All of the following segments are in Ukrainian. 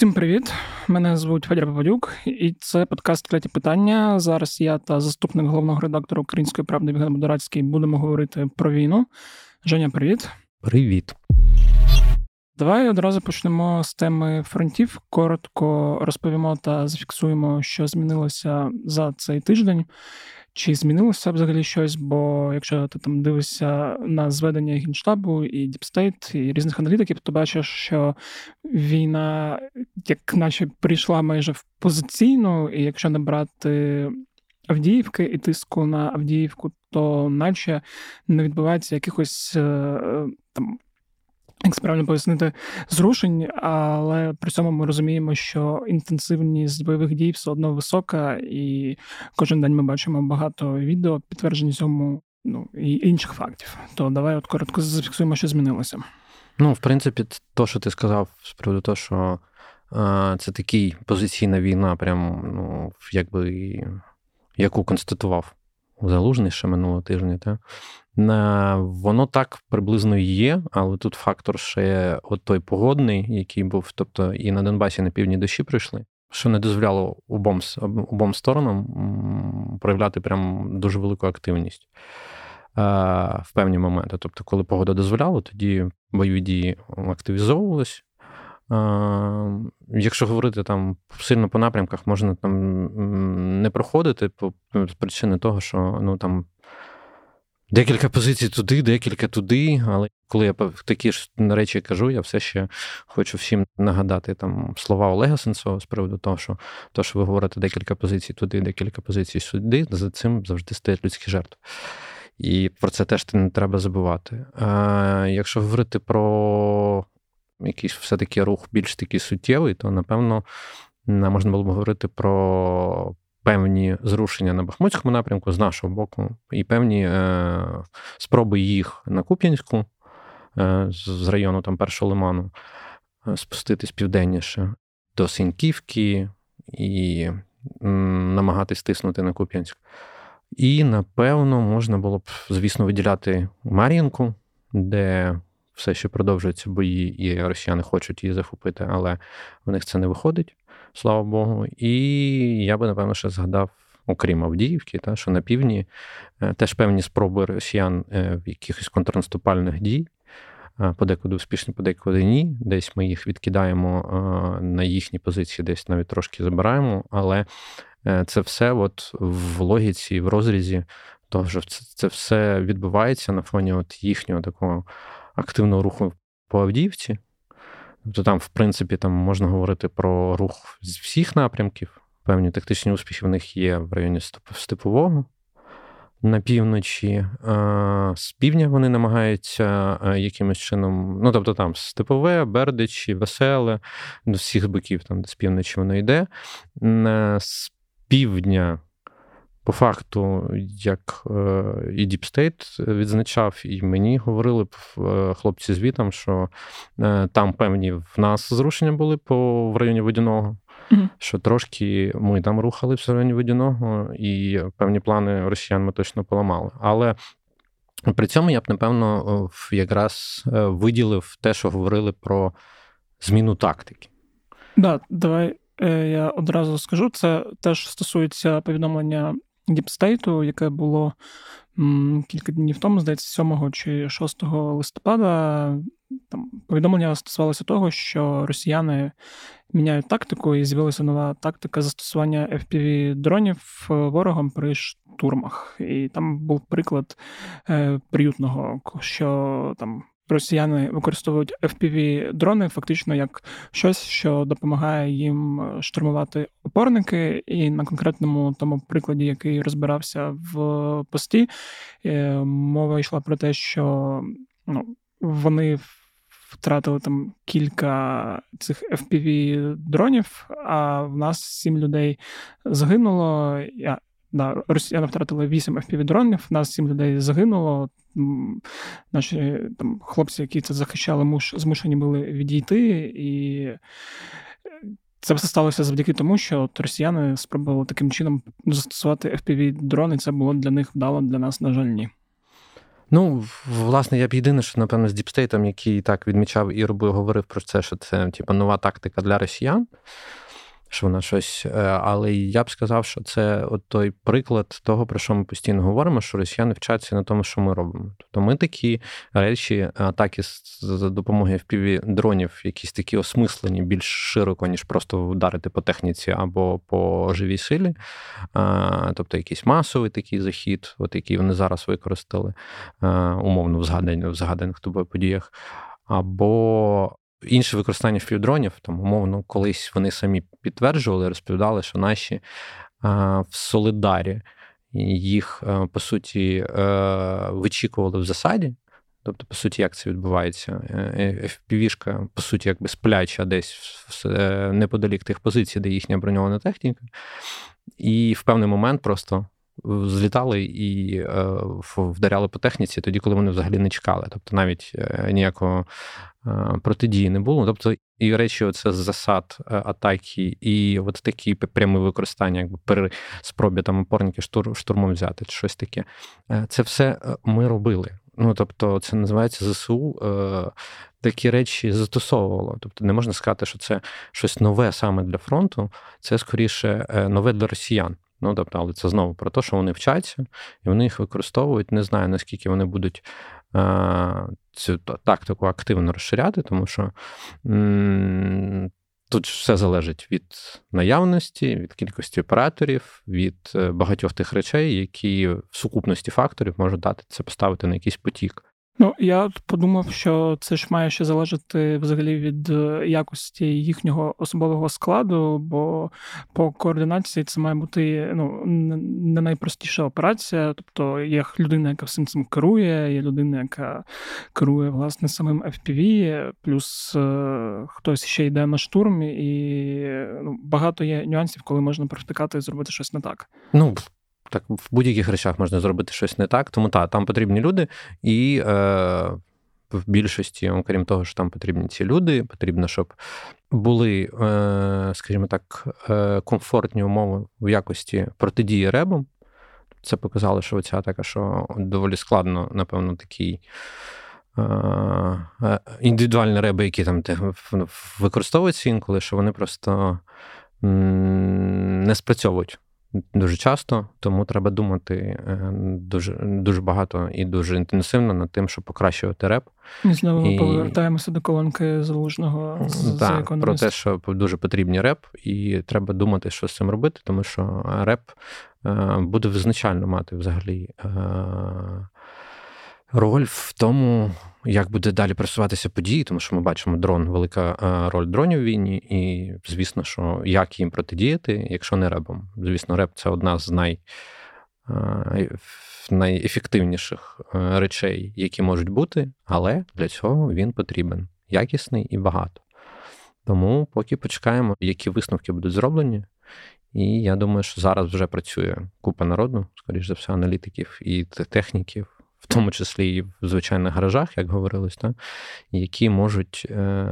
Всім привіт! Мене звуть Федір Попадюк, і це подкаст «Кляті питання. Зараз я та заступник головного редактора Української правди Євген Будерацький будемо говорити про війну. Женя, привіт. Привіт. Давай одразу почнемо з теми фронтів. Коротко розповімо та зафіксуємо, що змінилося за цей тиждень. Чи змінилося взагалі щось? Бо якщо ти там дивишся на зведення генштабу і DeepState, і різних аналітиків, то бачиш, що війна, як наче прийшла майже в позиційну, і якщо не брати Авдіївки і тиску на Авдіївку, то наче не відбувається якихось е, там як правильно пояснити, зрушень, але при цьому ми розуміємо, що інтенсивність бойових дій все одно висока, і кожен день ми бачимо багато відео, підтверджень цьому ну, і інших фактів. То давай от коротко зафіксуємо, що змінилося. Ну, в принципі, то, що ти сказав, з приводу того, що е, це такий позиційна війна, прям ну, якби яку констатував Залужний ще минулого тижня. Та? Воно так приблизно і є, але тут фактор ще от той погодний, який був, тобто і на Донбасі на півдні дощі прийшли, що не дозволяло обом обом сторонам проявляти прям дуже велику активність в певні моменти. Тобто, коли погода дозволяла, тоді бойові дії активізовувались. Якщо говорити там сильно по напрямках, можна там не проходити по причини того, що ну там декілька позицій туди, декілька туди. Але коли я такі ж речі кажу, я все ще хочу всім нагадати там слова Олега Сенцова з приводу того, що то, що ви говорите декілька позицій туди, декілька позицій сюди, за цим завжди стоять людські жертви. І про це теж не треба забувати. А Якщо говорити про якийсь все-таки рух більш такий суттєвий, то напевно можна було б говорити про певні зрушення на Бахмутському напрямку з нашого боку, і певні е, спроби їх на Куп'янську е, з району там першого лиману е, спуститись південніше до Синьківки і м, намагатись тиснути на Куп'янськ. І напевно можна було б, звісно, виділяти Мар'їнку, де все ще продовжуються бої, і росіяни хочуть її захопити, але в них це не виходить, слава Богу. І я би, напевно, ще згадав, окрім Авдіївки, та, що на півдні е, теж певні спроби росіян е, в якихось контрнаступальних дій. Е, подекуди успішні, подекуди ні. Десь ми їх відкидаємо на їхні позиції, десь навіть трошки забираємо. Але це все от в логіці, в розрізі того, що це все відбувається на фоні от їхнього такого активного руху по Авдіївці. Тобто там, в принципі, там можна говорити про рух з всіх напрямків. Певні тактичні успіхи в них є в районі Степового на півночі. З півдня вони намагаються якимось чином, ну тобто там Степове, Бердичі, Веселе, до всіх боків, там, де з півночі воно йде. З півдня по факту, як е, і Deep State відзначав, і мені говорили е, хлопці звітом, що е, там певні в нас зрушення були по в районі водяного. Mm-hmm. Що трошки ми там рухали в районі водяного, і певні плани росіян ми точно поламали. Але при цьому я б, напевно, якраз виділив те, що говорили про зміну тактики. Да, давай я одразу скажу. Це теж стосується повідомлення DeepState у, яке було кілька днів тому, здається, 7 чи 6 листопада. Там повідомлення стосувалося того, що росіяни міняють тактику, і з'явилася нова тактика застосування FPV дронів ворогом при штурмах. І там був приклад е, приютного, що там росіяни використовують fpv дрони фактично як щось, що допомагає їм е, штурмувати опорники. І на конкретному тому прикладі, який розбирався в пості, е, мова йшла про те, що ну, вони. Втратили там кілька цих fpv дронів, а в нас сім людей загинуло. Да, Росіяни втратили 8 FPV-дронів, нас 7 людей загинуло. Наші там хлопці, які це захищали, муш, змушені були відійти. І це все сталося завдяки тому, що от росіяни спробували таким чином застосувати FPV-дрони. Це було для них вдало, для нас, на жаль, ні. Ну, власне, я б єдине, що, напевно, з DeepState ом, який так відмічав і робив, говорив про це, що це типу, нова тактика для росіян що вона щось. Е, але я б сказав, що це от той приклад того, про що ми постійно говоримо, що росіяни вчаться на тому, що ми робимо. Тобто ми такі речі, атаки за допомогою впіві дронів, якісь такі осмислені більш широко, ніж просто вдарити по техніці або по живій силі. Тобто якийсь масовий такий захід, от який вони зараз використали, умовно в в згаданих тобою подіях. Або Інше використання фівдронів, там, умовно, колись вони самі підтверджували, розповідали, що наші а, в Солидарі їх, а, по суті, а, е, вичікували в засаді. Тобто, по суті, як це відбувається? Е, FPV-шка, по суті, якби спляча десь е, неподалік тих позицій, де їхня броньована техніка. І в певний момент просто злітали і е, вдаряли по техніці тоді, коли вони взагалі не чекали. Тобто навіть е, ніякого е, протидії не було. Тобто, і речі, оце засад атаки, і от такі пряме використання, якби при спробі там опорники штур, штурмом взяти, чи щось таке. Це все ми робили. Ну, тобто, це називається ЗСУ. Такі речі застосовувало. Тобто не можна сказати, що це щось нове саме для фронту, це скоріше нове для росіян. Ну, тобто, але це знову про те, що вони вчаться і вони їх використовують. Не знаю, наскільки вони будуть а, цю тактику активно розширяти, тому що м- тут все залежить від наявності, від кількості операторів, від е, багатьох тих речей, які в сукупності факторів можуть дати це поставити на якийсь потік. Ну, я подумав, що це ж має ще залежати взагалі від е, якості їхнього особового складу, бо по координації це має бути ну, не найпростіша операція. Тобто є людина, яка всім цим керує, є людина, яка керує власне самим FPV, плюс е, хтось ще йде на штурм, і ну, багато є нюансів, коли можна провтикати і зробити щось не так. Ну, так в будь-яких речах можна зробити щось не так. Тому так, там потрібні люди, і е, в більшості, окрім того, що там потрібні ці люди, потрібно, щоб були, е, скажімо так, е, комфортні умови в якості протидії ребам. Це показало, що оця така, що доволі складно, напевно, такий. Е, е, індивідуальні реби, які там використовуються інколи, що вони просто не спрацьовують дуже часто, тому треба думати е, дуже дуже багато і дуже інтенсивно над тим, щоб покращувати реп. І знову і... повертаємося до колонки залужного з Так, про те, що дуже потрібні реп, і треба думати, що з цим робити, тому що реп е, буде визначально мати взагалі. Роль в тому, як буде далі просуватися події, тому що ми бачимо дрон, велика е, роль дронів в війні, і звісно, що як їм протидіяти, якщо не ребом. Звісно, реп це одна з най, е, найефективніших е, речей, які можуть бути, але для цього він потрібен якісний і багато. Тому поки почекаємо, які висновки будуть зроблені. І я думаю, що зараз вже працює купа народу, скоріш за все, аналітиків і техніків, в тому числі і в звичайних гаражах, як говорилось, так, які можуть е,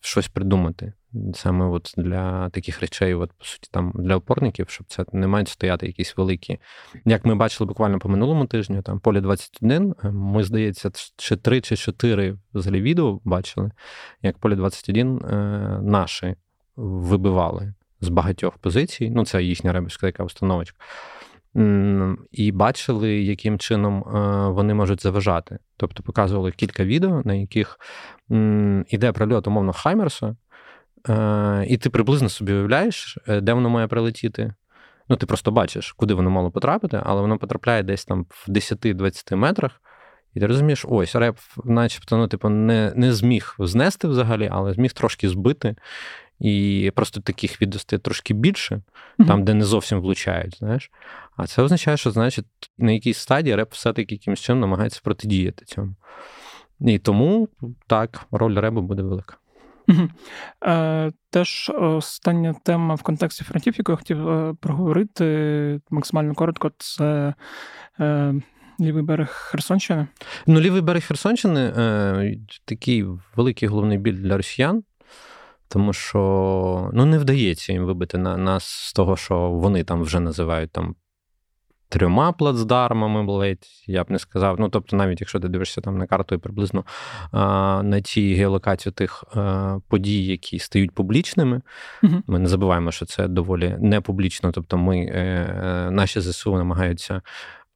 щось придумати. Саме от для таких речей, от, по суті, там для опорників, щоб це не мають стояти якісь великі. Як ми бачили буквально по минулому тижню, там полі 21, е, ми, здається, чи три чи чотири взагалі відео бачили, як полі 21 е, наші вибивали з багатьох позицій. Ну, це їхня ребельська така установочка і бачили, яким чином е, вони можуть заважати. Тобто показували кілька відео, на яких іде прильот, умовно, Хаймерса, е, і ти приблизно собі уявляєш, е, де воно має прилетіти. Ну, ти просто бачиш, куди воно мало потрапити, але воно потрапляє десь там в 10-20 метрах. І ти розумієш, ось реп, начебто, ну, типу, не не зміг знести взагалі, але зміг трошки збити. І просто таких відостей трошки більше, mm-hmm. там, де не зовсім влучають, знаєш. А це означає, що значить на якійсь стадії реп все-таки якимось чином намагається протидіяти цьому. І тому так, роль ребу буде велика. Е, Теж остання тема в контексті фронтів, яку я хотів е, проговорити максимально коротко, це е, лівий берег Херсонщини. Ну, лівий берег Херсонщини е, такий великий головний біль для росіян. Тому що ну, не вдається їм вибити на нас з того, що вони там вже називають там трьома плацдармами ледь, я б не сказав. Ну, тобто, навіть якщо ти дивишся там на карту і приблизно а, на ті геолокацію тих а, подій, які стають публічними, uh ми не забуваємо, що це доволі не публічно. Тобто, ми, е, е, наші ЗСУ намагаються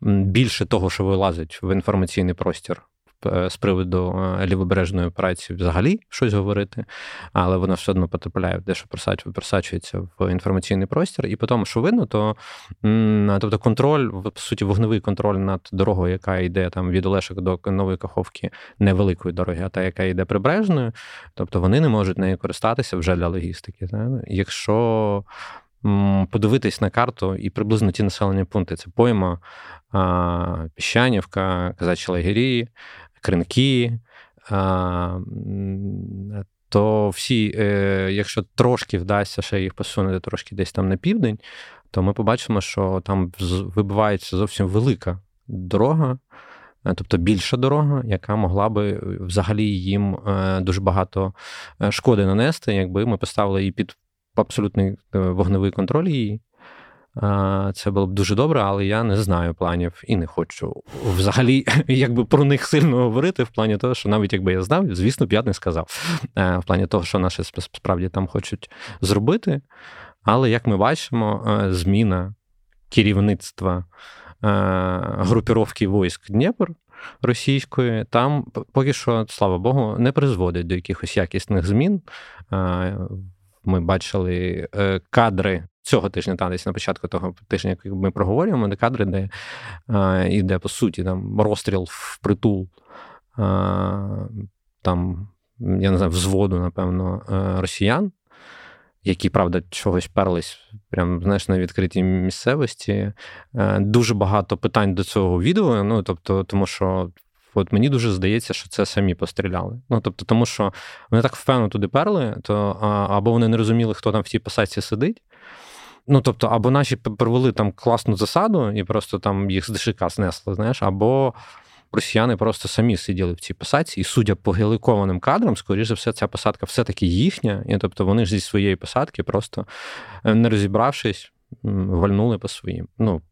більше того, що вилазить в інформаційний простір. Е, з приводу е, лівобережної операції взагалі щось говорити, але воно все одно потрапляє дещо просачується в інформаційний простір. І по тому, що видно, то тобто контроль, по суті, вогневий контроль над дорогою, яка йде там від Олешок до Нової Каховки, невеликої дороги, а та, яка йде прибережною, тобто вони не можуть нею користатися вже для логістики. Якщо подивитись на карту і приблизно ті населені пункти це пойма, Піщанівка, Казачі Лагері, кринки. То всі, е, якщо трошки вдасться ще їх посунути трошки десь там на південь, то ми побачимо, що там вибивається зовсім велика дорога, е, тобто більша дорога, яка могла би взагалі їм е, дуже багато шкоди нанести, якби ми поставили її під абсолютний вогневий контроль її. Це було б дуже добре, але я не знаю планів і не хочу взагалі якби про них сильно говорити, в плані того, що навіть якби я знав, звісно, б я не сказав. Е, в плані того, що наші справді там хочуть зробити. Але як ми бачимо, е, зміна керівництва е, групіровки військ Дніпр російської, там поки що, слава Богу, не призводить до якихось якісних змін. Ми бачили кадри цього тижня, та десь на початку того тижня, як ми проговорюємо, де кадри, де іде, по суті, там розстріл в притул, там, я не знаю, взводу, напевно, росіян. Які, правда, чогось перлись прям, знаєш, на відкритій місцевості. Дуже багато питань до цього відео. Ну, тобто, тому що от мені дуже здається, що це самі постріляли. Ну, тобто, тому що вони так впевнено туди перли, то або вони не розуміли, хто там в тій посадці сидить, Ну, тобто, або наші провели там класну засаду і просто там їх з дешика знесли, знаєш, або росіяни просто самі сиділи в цій посадці, і судя по геликованим кадрам, скоріше за все, ця посадка все-таки їхня. І тобто вони ж зі своєї посадки, просто е, не розібравшись, вальнули по своїм. Ну,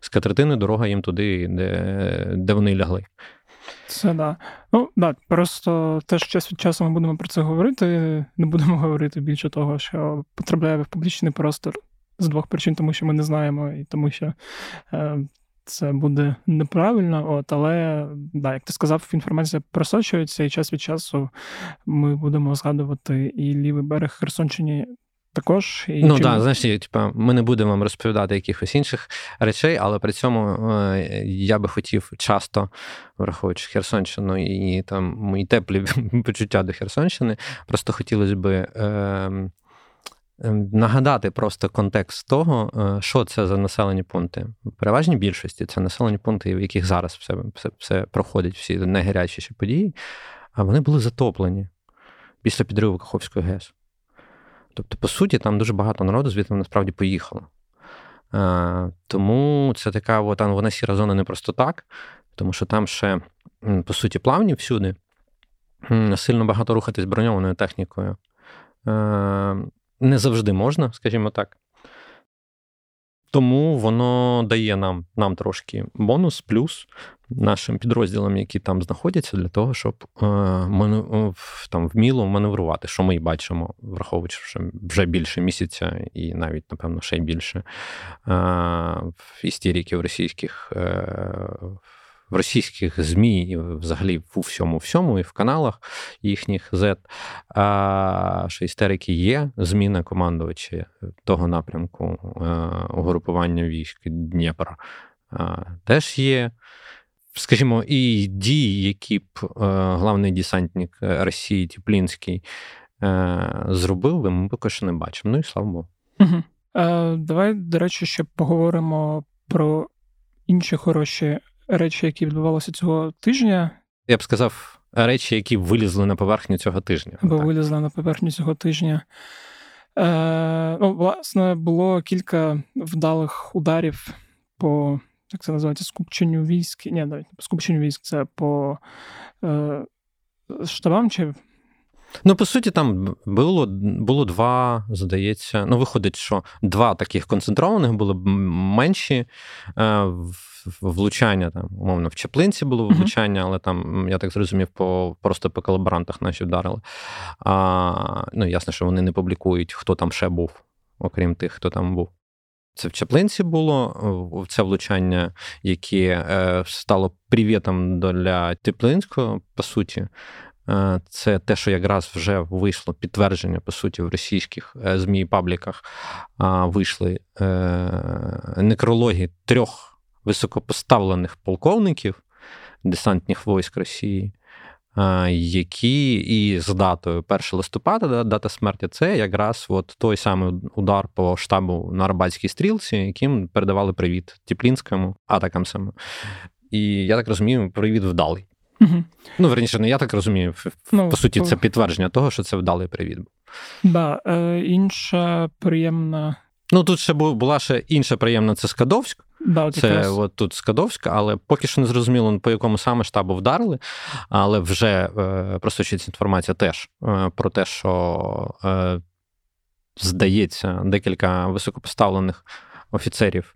з Катертини дорога їм туди, де де вони лягли. Це да. Ну, да, просто теж час від часу ми будемо про це говорити. Не будемо говорити більше того, що потрапляє в публічний простор з двох причин, тому що ми не знаємо, і тому що е, це буде неправильно. От, Але, да, як ти сказав, інформація просочується, і час від часу ми будемо згадувати і лівий берег Херсонщині. Також і ну так, знаєш, типа ми не будемо вам розповідати якихось інших речей, але при цьому е, я би хотів часто, враховуючи Херсонщину і там мої теплі почуття до Херсонщини, просто хотілося би е, Ем, нагадати просто контекст того, е, що це за населені пункти. В переважній більшості це населені пункти, в яких зараз все все, все проходять, всі найгарячіші події, а вони були затоплені після підриву Каховської ГЕС. Тобто, по суті, там дуже багато народу звідти насправді поїхало. Е, тому це така от, вона сіра зона не просто так, тому що там ще, по суті, плавні всюди, сильно багато рухатись броньованою технікою. Е, не завжди можна, скажімо так. Тому воно дає нам нам трошки бонус, плюс нашим підрозділам, які там знаходяться, для того, щоб е, ману, там вміло маневрувати, що ми і бачимо, враховуючи що вже більше місяця, і навіть, напевно, ще й більше е, істериків російських. Е, в російських ЗМІ, і взагалі в всьому всьому, і в каналах їхніх Z, що істерики є, зміна командувача того напрямку е, угрупування військ Дніпра теж є. Скажімо, і дії, які б е, главний десантник Росії Тіплінський е, зробив, ми поки що не бачимо. Ну і слава Богу. Угу. Давай, до речі, ще поговоримо про інші хороші речі, які відбувалися цього тижня. Я б сказав, речі, які вилізли на поверхню цього тижня. Або так. вилізли на поверхню цього тижня. Е, ну, Власне, було кілька вдалих ударів по, як це називається, скупченню військ. Ні, навіть скупченню військ, це по е, штабам чи. Ну, по суті, там було було два, здається. Ну, виходить, що два таких концентрованих були менші е, влучання. Там, умовно, в Чеплинці було влучання, але там, я так зрозумів, по просто по колаборантах наші вдарили. А, Ну, ясно, що вони не публікують, хто там ще був, окрім тих, хто там був. Це в Чаплинці було це влучання, яке е, стало привітом для Теплинського, по суті. Е, це те, що якраз вже вийшло підтвердження, по суті, в російських е, ЗМІ пабліках вийшли некрологи трьох високопоставлених полковників десантних військ Росії які і з датою 1 листопада, дата смерті, це якраз от той самий удар по штабу на Арбатській стрілці, яким передавали привіт Тіплінському, атакам саме. І я так розумію, привіт вдалий. Угу. Ну, верніше, не я так розумію. Ну, по суті, це підтвердження того, що це вдалий привіт був. Да, е, інша приємна. Ну, тут ще була ще інша приємна це Скадовськ. Да, Це от тут Скадовська, але поки що не зрозуміло, по якому саме штабу вдарили. Але вже е, просочиться інформація теж е, про те, що е, здається, декілька високопоставлених офіцерів.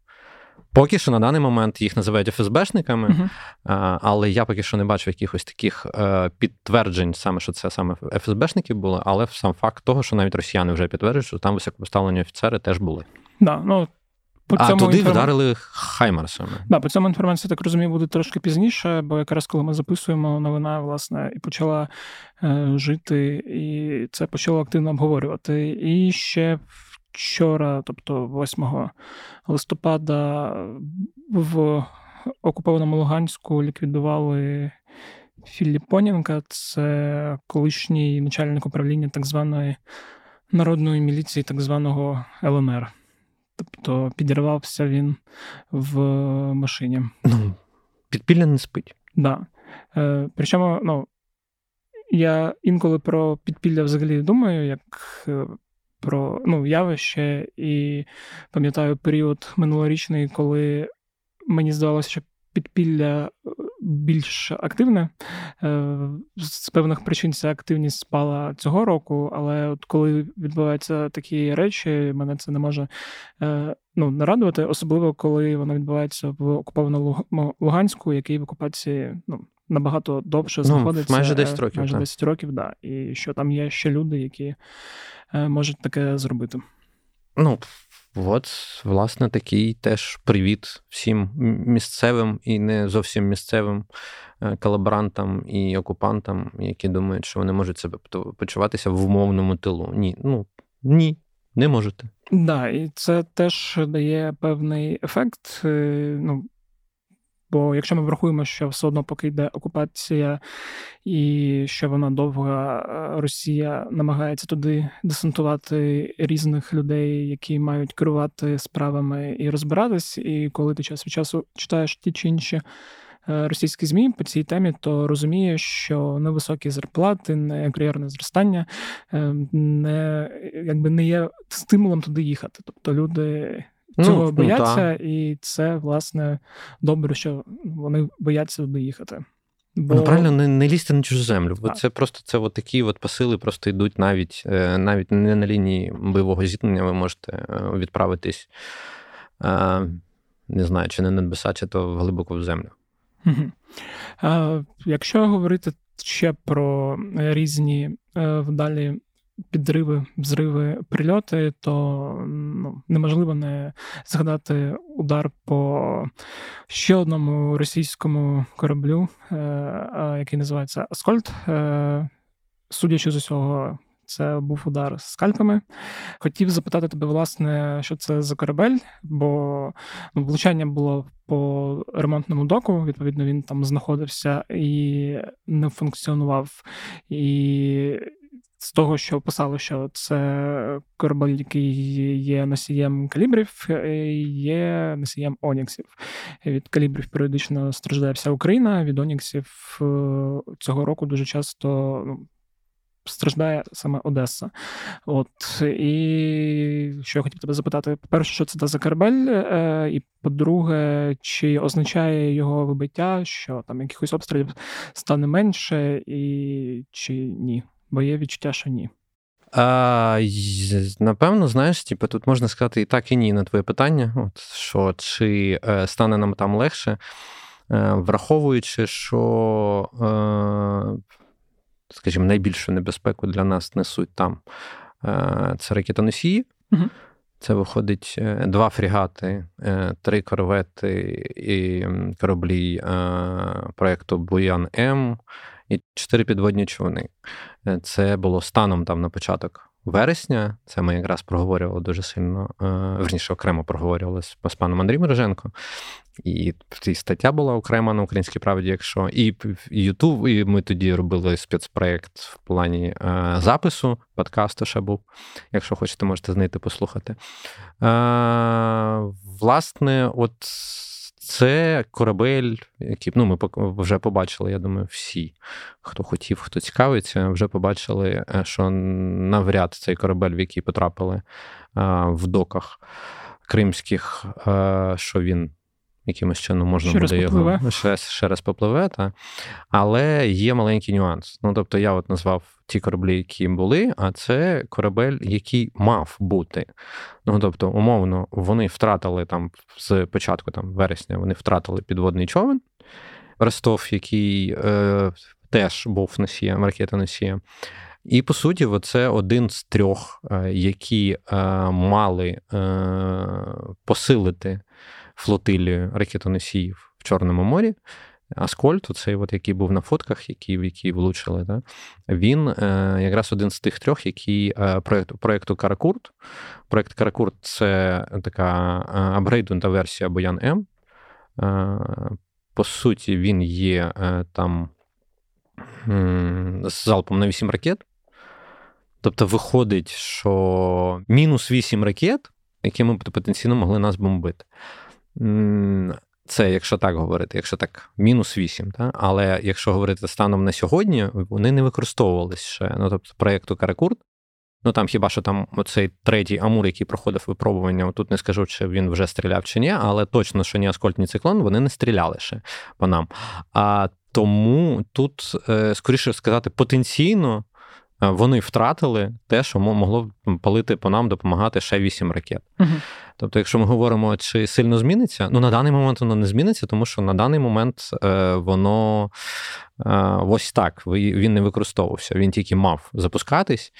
Поки що на даний момент їх називають ФСБшниками, uh-huh. але я поки що не бачу якихось таких е, підтверджень, саме що це саме ФСБшники були, але сам факт того, що навіть росіяни вже підтверджують, що там високопоставлені офіцери теж були. Да, ну по а туди інформ... вдарили Хаймарсами. Да, по цьому інформація, так розумію, буде трошки пізніше, бо якраз коли ми записуємо, новина власне і почала е, жити, і це почало активно обговорювати. І ще вчора, тобто 8 листопада, в окупованому Луганську ліквідували Філіпоненка, це колишній начальник управління так званої народної міліції, так званого ЛНР. Тобто підірвався він в машині. Ну, підпілля не спить. Да. Е, Причому, ну, я інколи про підпілля взагалі думаю, як е, про ну, явище, і пам'ятаю період минулорічний, коли мені здавалося, що підпілля е, більш активне. Е, з певних причин ця активність спала цього року, але от коли відбуваються такі речі, мене це не може е, ну, не радувати, особливо коли воно відбувається в окупованому Луганську, який в окупації ну, набагато довше ну, знаходиться. Майже 10 років. Майже 10 років, да. І що там є ще люди, які можуть таке зробити. Ну, От, власне, такий теж привіт всім місцевим і не зовсім місцевим е, колаборантам і окупантам, які думають, що вони можуть себе почуватися в умовному тилу. Ні, ну ні, не можете. Так, да, і це теж дає певний ефект. Е, ну, Бо якщо ми врахуємо, що все одно, поки йде окупація, і що вона довга, е, Росія намагається туди десантувати різних людей, які мають керувати справами і розбиратись. І коли ти час від часу читаєш ті чи інші е, російські змі по цій темі, то розумієш, що невисокі зарплати, не кар'єрне зростання е, не якби не є стимулом туди їхати. Тобто люди. Ну, цього ну, бояться, ну, і це, власне, добре, що вони бояться доїхати. Бо... Ну, правильно, не не лізьте на чужу землю. Бо це просто це от такі от посили просто йдуть навіть е, навіть не на лінії бойового зіткнення, ви можете е, відправитись, е, не знаю, чи не на небеса, чи то глибоко в землю. Угу. А, Якщо говорити ще про різні вдалі підриви, взриви, прильоти, то ну, неможливо не згадати удар по ще одному російському кораблю, е, який називається Аскольд. Е, судячи з усього, це був удар з скальпами. Хотів запитати тебе, власне, що це за корабель, бо ну, влучання було по ремонтному доку. Відповідно, він там знаходився і не функціонував. І з того, що писали, що це корабель, який є носієм калібрів, є носієм Оніксів. Від калібрів періодично страждає вся Україна, від Оніксів е, цього року дуже часто ну, страждає саме Одеса. От і що я хотів тебе запитати: по-перше, що це за корабель, е, і по-друге, чи означає його вибиття, що там якихось обстрілів стане менше, і чи ні? Бо є відчуття, що ні. А, Напевно, знаєш, типу, тут можна сказати і так, і ні на твоє питання. От, Що чи е, стане нам там легше, е, враховуючи, що, е, скажімо, найбільшу небезпеку для нас несуть там е, це ракетоносії. Угу. Це виходить е, два фрігати, е, три корвети і кораблі е, проєкту Буян М і чотири підводні човни. Це було станом там на початок вересня. Це ми якраз проговорювали дуже сильно, верніше окремо проговорювали з паном Андрієм Риженко. І стаття була окрема на українській правді, якщо і Ютуб, і ми тоді робили спецпроєкт в плані е, запису. Подкасту ще був. Якщо хочете, можете знайти послухати. Е, Власне, от це корабель, який ну, ми вже побачили, я думаю, всі, хто хотів, хто цікавиться, вже побачили, е, що навряд цей корабель, в який потрапили в доках кримських, е, що він якимось чином можна ще буде його ще, ще раз попливе. Та. Але є маленький нюанс. Ну, тобто, я от назвав ті кораблі, які були, а це корабель, який мав бути. Ну, тобто, умовно, вони втратили там з початку там, вересня, вони втратили підводний човен. Ростов, який е, теж був носієм, ракета-носієм. І по суті, це один з трьох, е, які е, мали е, посилити флотилію ракетоносіїв в Чорному морі. Аскольд, цей от, який був на фотках, які, які влучили, да? він е, якраз один з тих трьох, які е, проєкту, проєкту Каракурт. Проєкт Каракурт це така е, апгрейднута версія Боян М. Е, по суті, він є е, там з залпом на 8 ракет. Тобто виходить, що мінус 8 ракет, якими потенційно могли нас бомбити. Це якщо так говорити, якщо так, мінус 8. Та? Але якщо говорити станом на сьогодні, вони не використовувалися ще. Ну, тобто, проєкту Каракурт. Ну там хіба що там оцей третій Амур, який проходив випробування, тут не скажу, чи він вже стріляв чи ні, але точно, що ні Аскольд, ні циклон, вони не стріляли ще по нам. А тому тут, е, скоріше сказати, потенційно вони втратили те, що могло палити по нам допомагати ще 8 ракет. Угу. Тобто, якщо ми говоримо, чи сильно зміниться, ну на даний момент воно не зміниться, тому що на даний момент е, воно е, ось так він не використовувався. Він тільки мав запускатись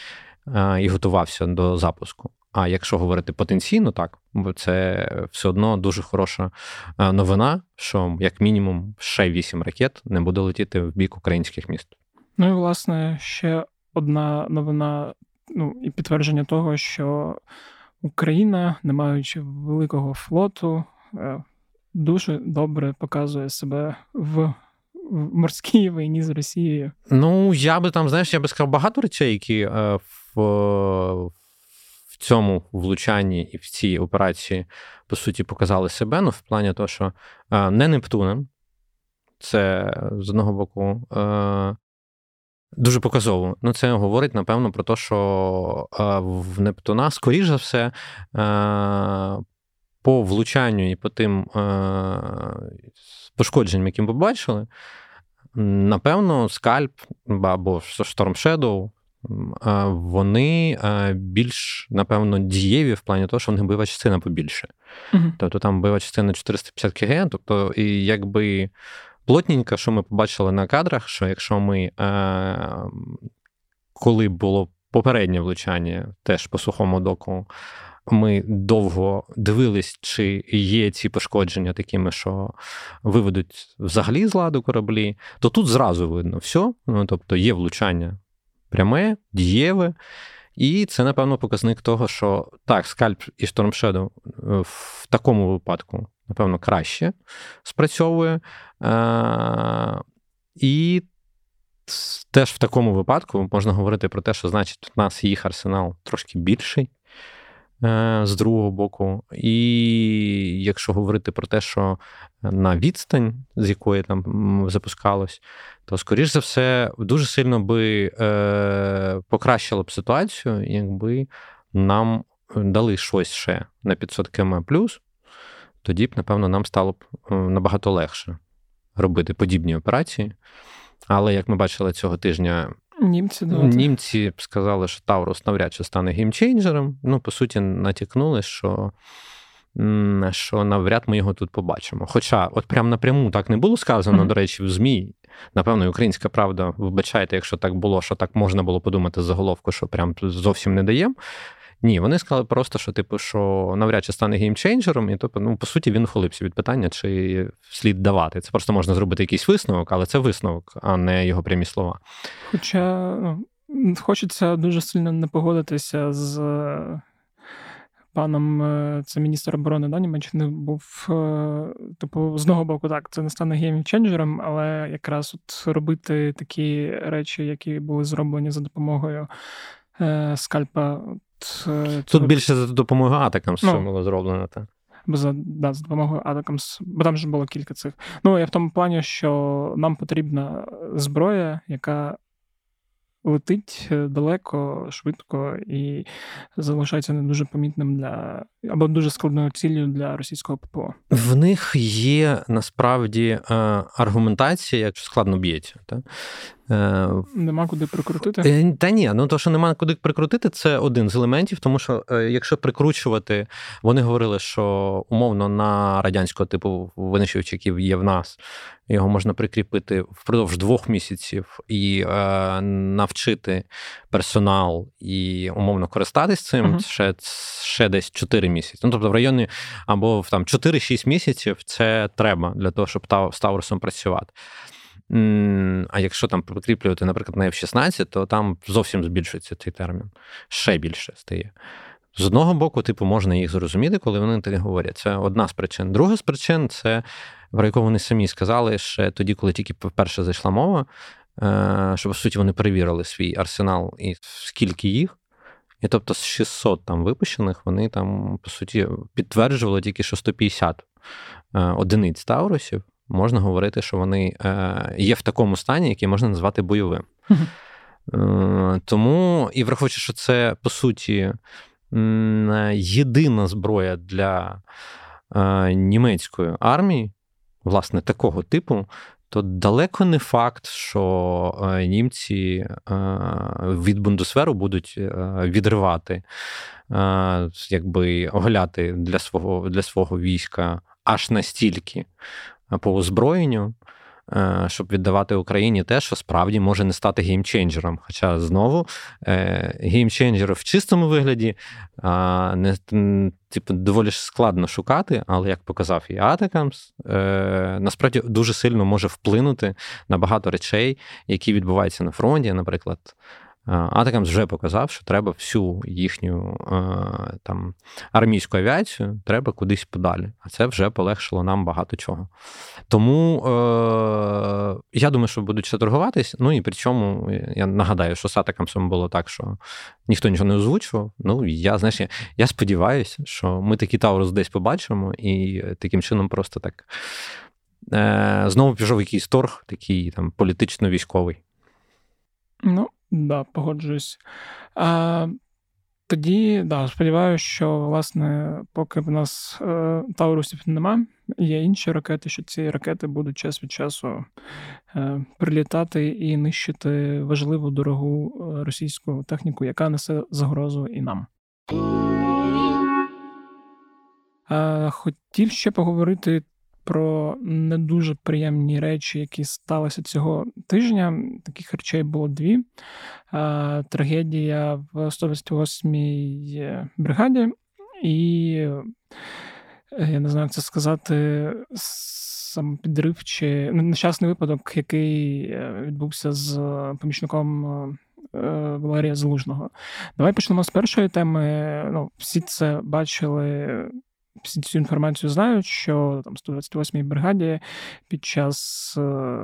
і готувався до запуску. А якщо говорити потенційно, так це все одно дуже хороша новина, що як мінімум ще 8 ракет не буде летіти в бік українських міст. Ну і власне ще одна новина, ну і підтвердження того, що Україна, не маючи великого флоту, е, дуже добре показує себе в. В морській війні з Росією. Ну, я би там, знаєш, я би сказав багато речей, які е, в в цьому влучанні і в цій операції, по суті, показали себе. Ну, в плані того, що е, не Нептуном, це з одного боку, Дуже показово. Ну, це говорить, напевно, про те, що в Нептуна, скоріш за все, по влучанню і по тим пошкодженням, які ми побачили, напевно, скальп або Storm Shadow, вони більш, напевно, дієві в плані того, що в них бойова частина побільше. uh Тобто там бойова частина 450 кг, тобто, і якби плотненько, що ми побачили на кадрах, що якщо ми, е, коли було попереднє влучання, теж по сухому доку, ми довго дивились, чи є ці пошкодження такими, що виведуть взагалі з ладу кораблі, то тут зразу видно все. Ну, тобто є влучання пряме, дієве. І це, напевно, показник того, що так, скальп і Storm Shadow е, в такому випадку напевно, краще спрацьовує. Е, і теж в такому випадку можна говорити про те, що значить у нас їх арсенал трошки більший. Е, з другого боку, і якщо говорити про те, що на відстань, з якої там запускалось, то, скоріш за все, дуже сильно би е, покращило б ситуацію, якби нам дали щось ще на 500 км плюс, тоді б, напевно, нам стало б е, набагато легше робити подібні операції. Але як ми бачили цього тижня, Німці да, Німці сказали, що Таурус навряд чи стане геймчейнджером. Ну, по суті, натякнули, що що навряд ми його тут побачимо. Хоча, от прям напряму так не було сказано, mm-hmm. до речі, в ЗМІ. Напевно, українська правда, вибачайте, якщо так було, що так можна було подумати з заголовку, що прям зовсім не даємо. Ні, вони сказали просто, що типу, що навряд чи стане геймчейнджером, і тобто, ну, по суті, він ухилився від питання, чи слід давати. Це просто можна зробити якийсь висновок, але це висновок, а не його прямі слова. Хоча ну, хочеться дуже сильно не погодитися з паном, е, це міністр оборони да, Німеччини, був, е, типу, з одного боку, так, це не стане геймченджером, але якраз от робити такі речі, які були зроблені за допомогою е, скальпа. От, Тут цього... більше за допомогою атакам ну, було зроблено, так. За да, за допомогою Атакамс, бо там вже було кілька цих. Ну, я в тому плані, що нам потрібна зброя, яка летить е, далеко, швидко і залишається не дуже помітним для або дуже складною ціллю для російського ППО. В них є насправді е, аргументація, як складно б'ється. Та? Е, нема куди прикрутити? Та ні, ну то, що нема куди прикрутити, це один з елементів, тому що якщо прикручувати, вони говорили, що умовно на радянського типу винищувачів є в нас його можна прикріпити впродовж двох місяців і е, навчити персонал і умовно користатись цим uh-huh. ще ще десь 4 місяці. Ну, тобто в районі або в там 4-6 місяців це треба для того, щоб з Таурусом працювати. А якщо там прикріплювати, наприклад, на F-16, то там зовсім збільшується цей термін. Ще більше стає. З одного боку, типу, можна їх зрозуміти, коли вони так говорять. Це одна з причин. Друга з причин це про яку вони самі сказали ще тоді, коли тільки вперше зайшла мова, е, що по суті вони перевірили свій арсенал і скільки їх. І тобто з 600 там випущених вони там, по суті, підтверджували тільки, що 150 е, одиниць Таурусів. Можна говорити, що вони е, є в такому стані, який можна назвати бойовим. Тому, і враховуючи, що це по суті єдина зброя для німецької армії, власне, такого типу, то далеко не факт, що е, німці е, від Бундесверу будуть е, відривати, якби оголяти для свого, для свого війська аж настільки по озброєнню. Е, щоб віддавати Україні те, що справді може не стати геймченджером. Хоча знову е, геймченджер в чистому вигляді не типу, доволі складно шукати, але як показав і Атакамс, е, насправді дуже сильно може вплинути на багато речей, які відбуваються на фронті, наприклад. Атакамс вже показав, що треба всю їхню там армійську авіацію треба кудись подалі. А це вже полегшило нам багато чого. Тому е, я думаю, що будуть ще торгуватись. Ну і при чому я нагадаю, що з Атакамсом було так, що ніхто нічого не озвучував. Ну я знаєш, я, я сподіваюся, що ми такий Таурус десь побачимо, і таким чином просто так е, знову пішов якийсь торг, такий там політично-військовий. Ну, Да, погоджуюсь. А, Тоді, да, сподіваюся, що, власне, поки в нас е, Таурусів нема, є інші ракети, що ці ракети будуть час від часу е, прилітати і нищити важливу дорогу е, російську техніку, яка несе загрозу і нам. Е, хотів ще поговорити про не дуже приємні речі, які сталися цього тижня. Таких речей було дві. Трагедія в 128-й бригаді, і е, я не знаю, як це сказати. Самопідрив чи ну, нещасний випадок, який е, відбувся з помічником е, Валерія Залужного. Давай почнемо з першої теми. Ну, Всі це бачили цю інформацію знають, що там 128-й бригаді під час е,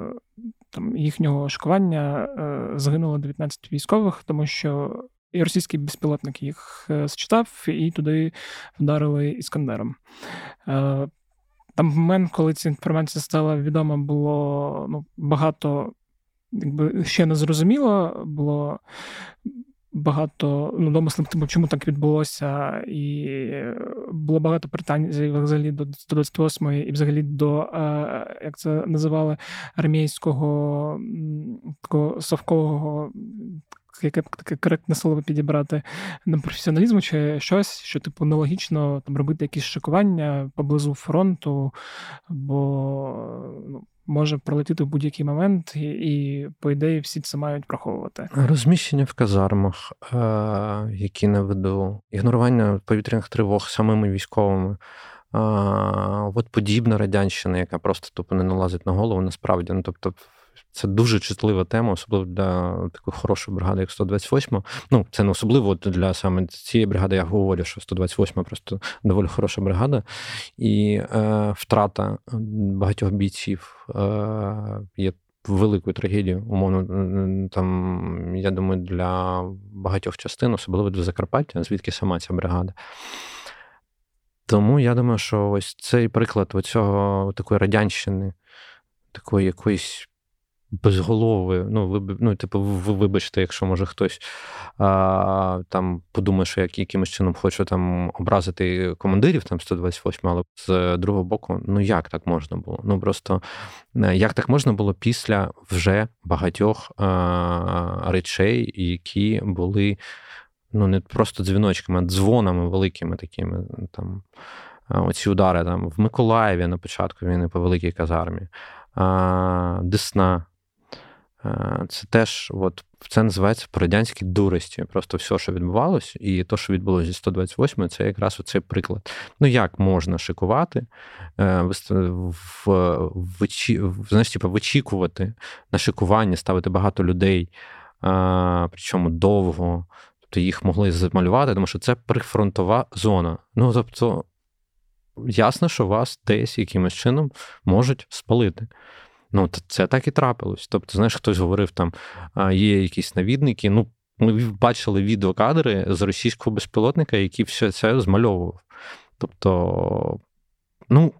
там, їхнього шкування е, загинуло 19 військових, тому що і російський безпілотник їх е, зчитав і туди вдарили іскандером. Там в момент, коли ця інформація стала відома, було ну, багато якби ще не зрозуміло, було багато ну, домислів, типу, чому так відбулося, і було багато питань взагалі до 128-ї і взагалі до, е, як це називали, армійського такого совкового яке таке коректне слово підібрати на професіоналізму чи щось, що типу нелогічно там робити якісь шикування поблизу фронту, бо ну, може пролетіти в будь-який момент, і, і, по ідеї, всі це мають враховувати. Розміщення в казармах, е, які на виду, ігнорування повітряних тривог самими військовими. А, От подібна радянщина, яка просто тупо не налазить на голову, насправді. Ну, тобто, це дуже чутлива тема, особливо для такої хорошої бригади, як 128. Ну, це не особливо для саме цієї бригади, я говорю, що 128 просто доволі хороша бригада. І е, втрата багатьох бійців е, є великою трагедією, умовно, там, я думаю, для багатьох частин, особливо для Закарпаття, звідки сама ця бригада. Тому я думаю, що ось цей приклад оцього такої радянщини, такої якоїсь безголової, ну, ви, ну, типу, ви вибачте, якщо може хтось а, там подумає, що я якимось чином хочу там образити командирів там 128, але з другого боку, ну як так можна було? Ну просто е, як так можна було після вже багатьох а, речей, які були ну не просто дзвіночками, а дзвонами великими такими. там, Оці удари там в Миколаєві на початку війни по великій казармі, Десна. Це теж от, це називається по радянській дурості. Просто все, що відбувалось, і те, що відбулося зі 128, це якраз оцей приклад. Ну, як можна шикувати, е, в, в, знаєш, типу, вичікувати на шикування, ставити багато людей, причому довго тобто їх могли замалювати, тому що це прифронтова зона. Ну тобто, ясно, що вас десь якимось чином можуть спалити. Ну, це так і трапилось. Тобто, знаєш, хтось говорив, там є якісь навідники. Ну, ми бачили відеокадри з російського безпілотника, який все це змальовував. Тобто, ну,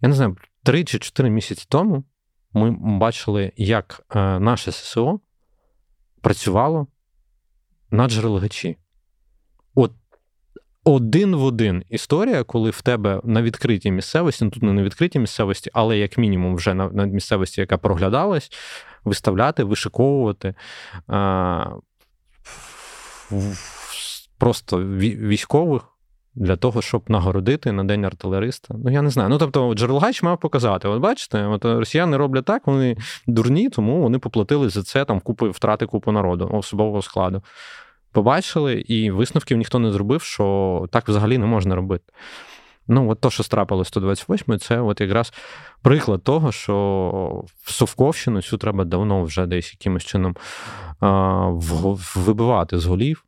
я не знаю, три чи чотири місяці тому ми бачили, як е, наше ССО працювало на джерелгачі. От один в один історія, коли в тебе на відкритій місцевості, ну тут не на відкритій місцевості, але як мінімум вже на, на місцевості, яка проглядалась, виставляти, вишиковувати. А, Просто військових для того, щоб нагородити на день артилериста. Ну, я не знаю. Ну, тобто, Джерелгач мав показати. От бачите, от росіяни роблять так, вони дурні, тому вони поплатили за це там купи втрати купу народу, особового складу. Побачили, і висновків ніхто не зробив, що так взагалі не можна робити. Ну, от то, що страпило 128 це от якраз приклад того, що в Совковщину цю треба давно вже десь якимось чином вибивати з голів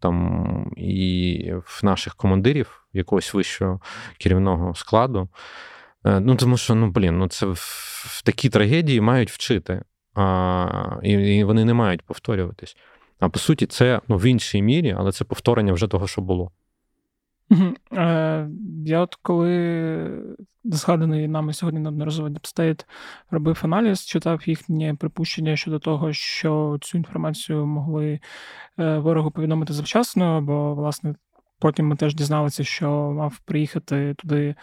там і в наших командирів якогось вищого керівного складу. Е, ну, тому що, ну, блін, ну це в такі трагедії мають вчити, а, і вони не мають повторюватись. А по суті, це ну, в іншій мірі, але це повторення вже того, що було. Е, Я от коли згаданий нами сьогодні неодноразово DeepState робив аналіз, читав їхнє припущення щодо того, що цю інформацію могли е, ворогу повідомити завчасно, бо, власне, потім ми теж дізналися, що мав приїхати туди.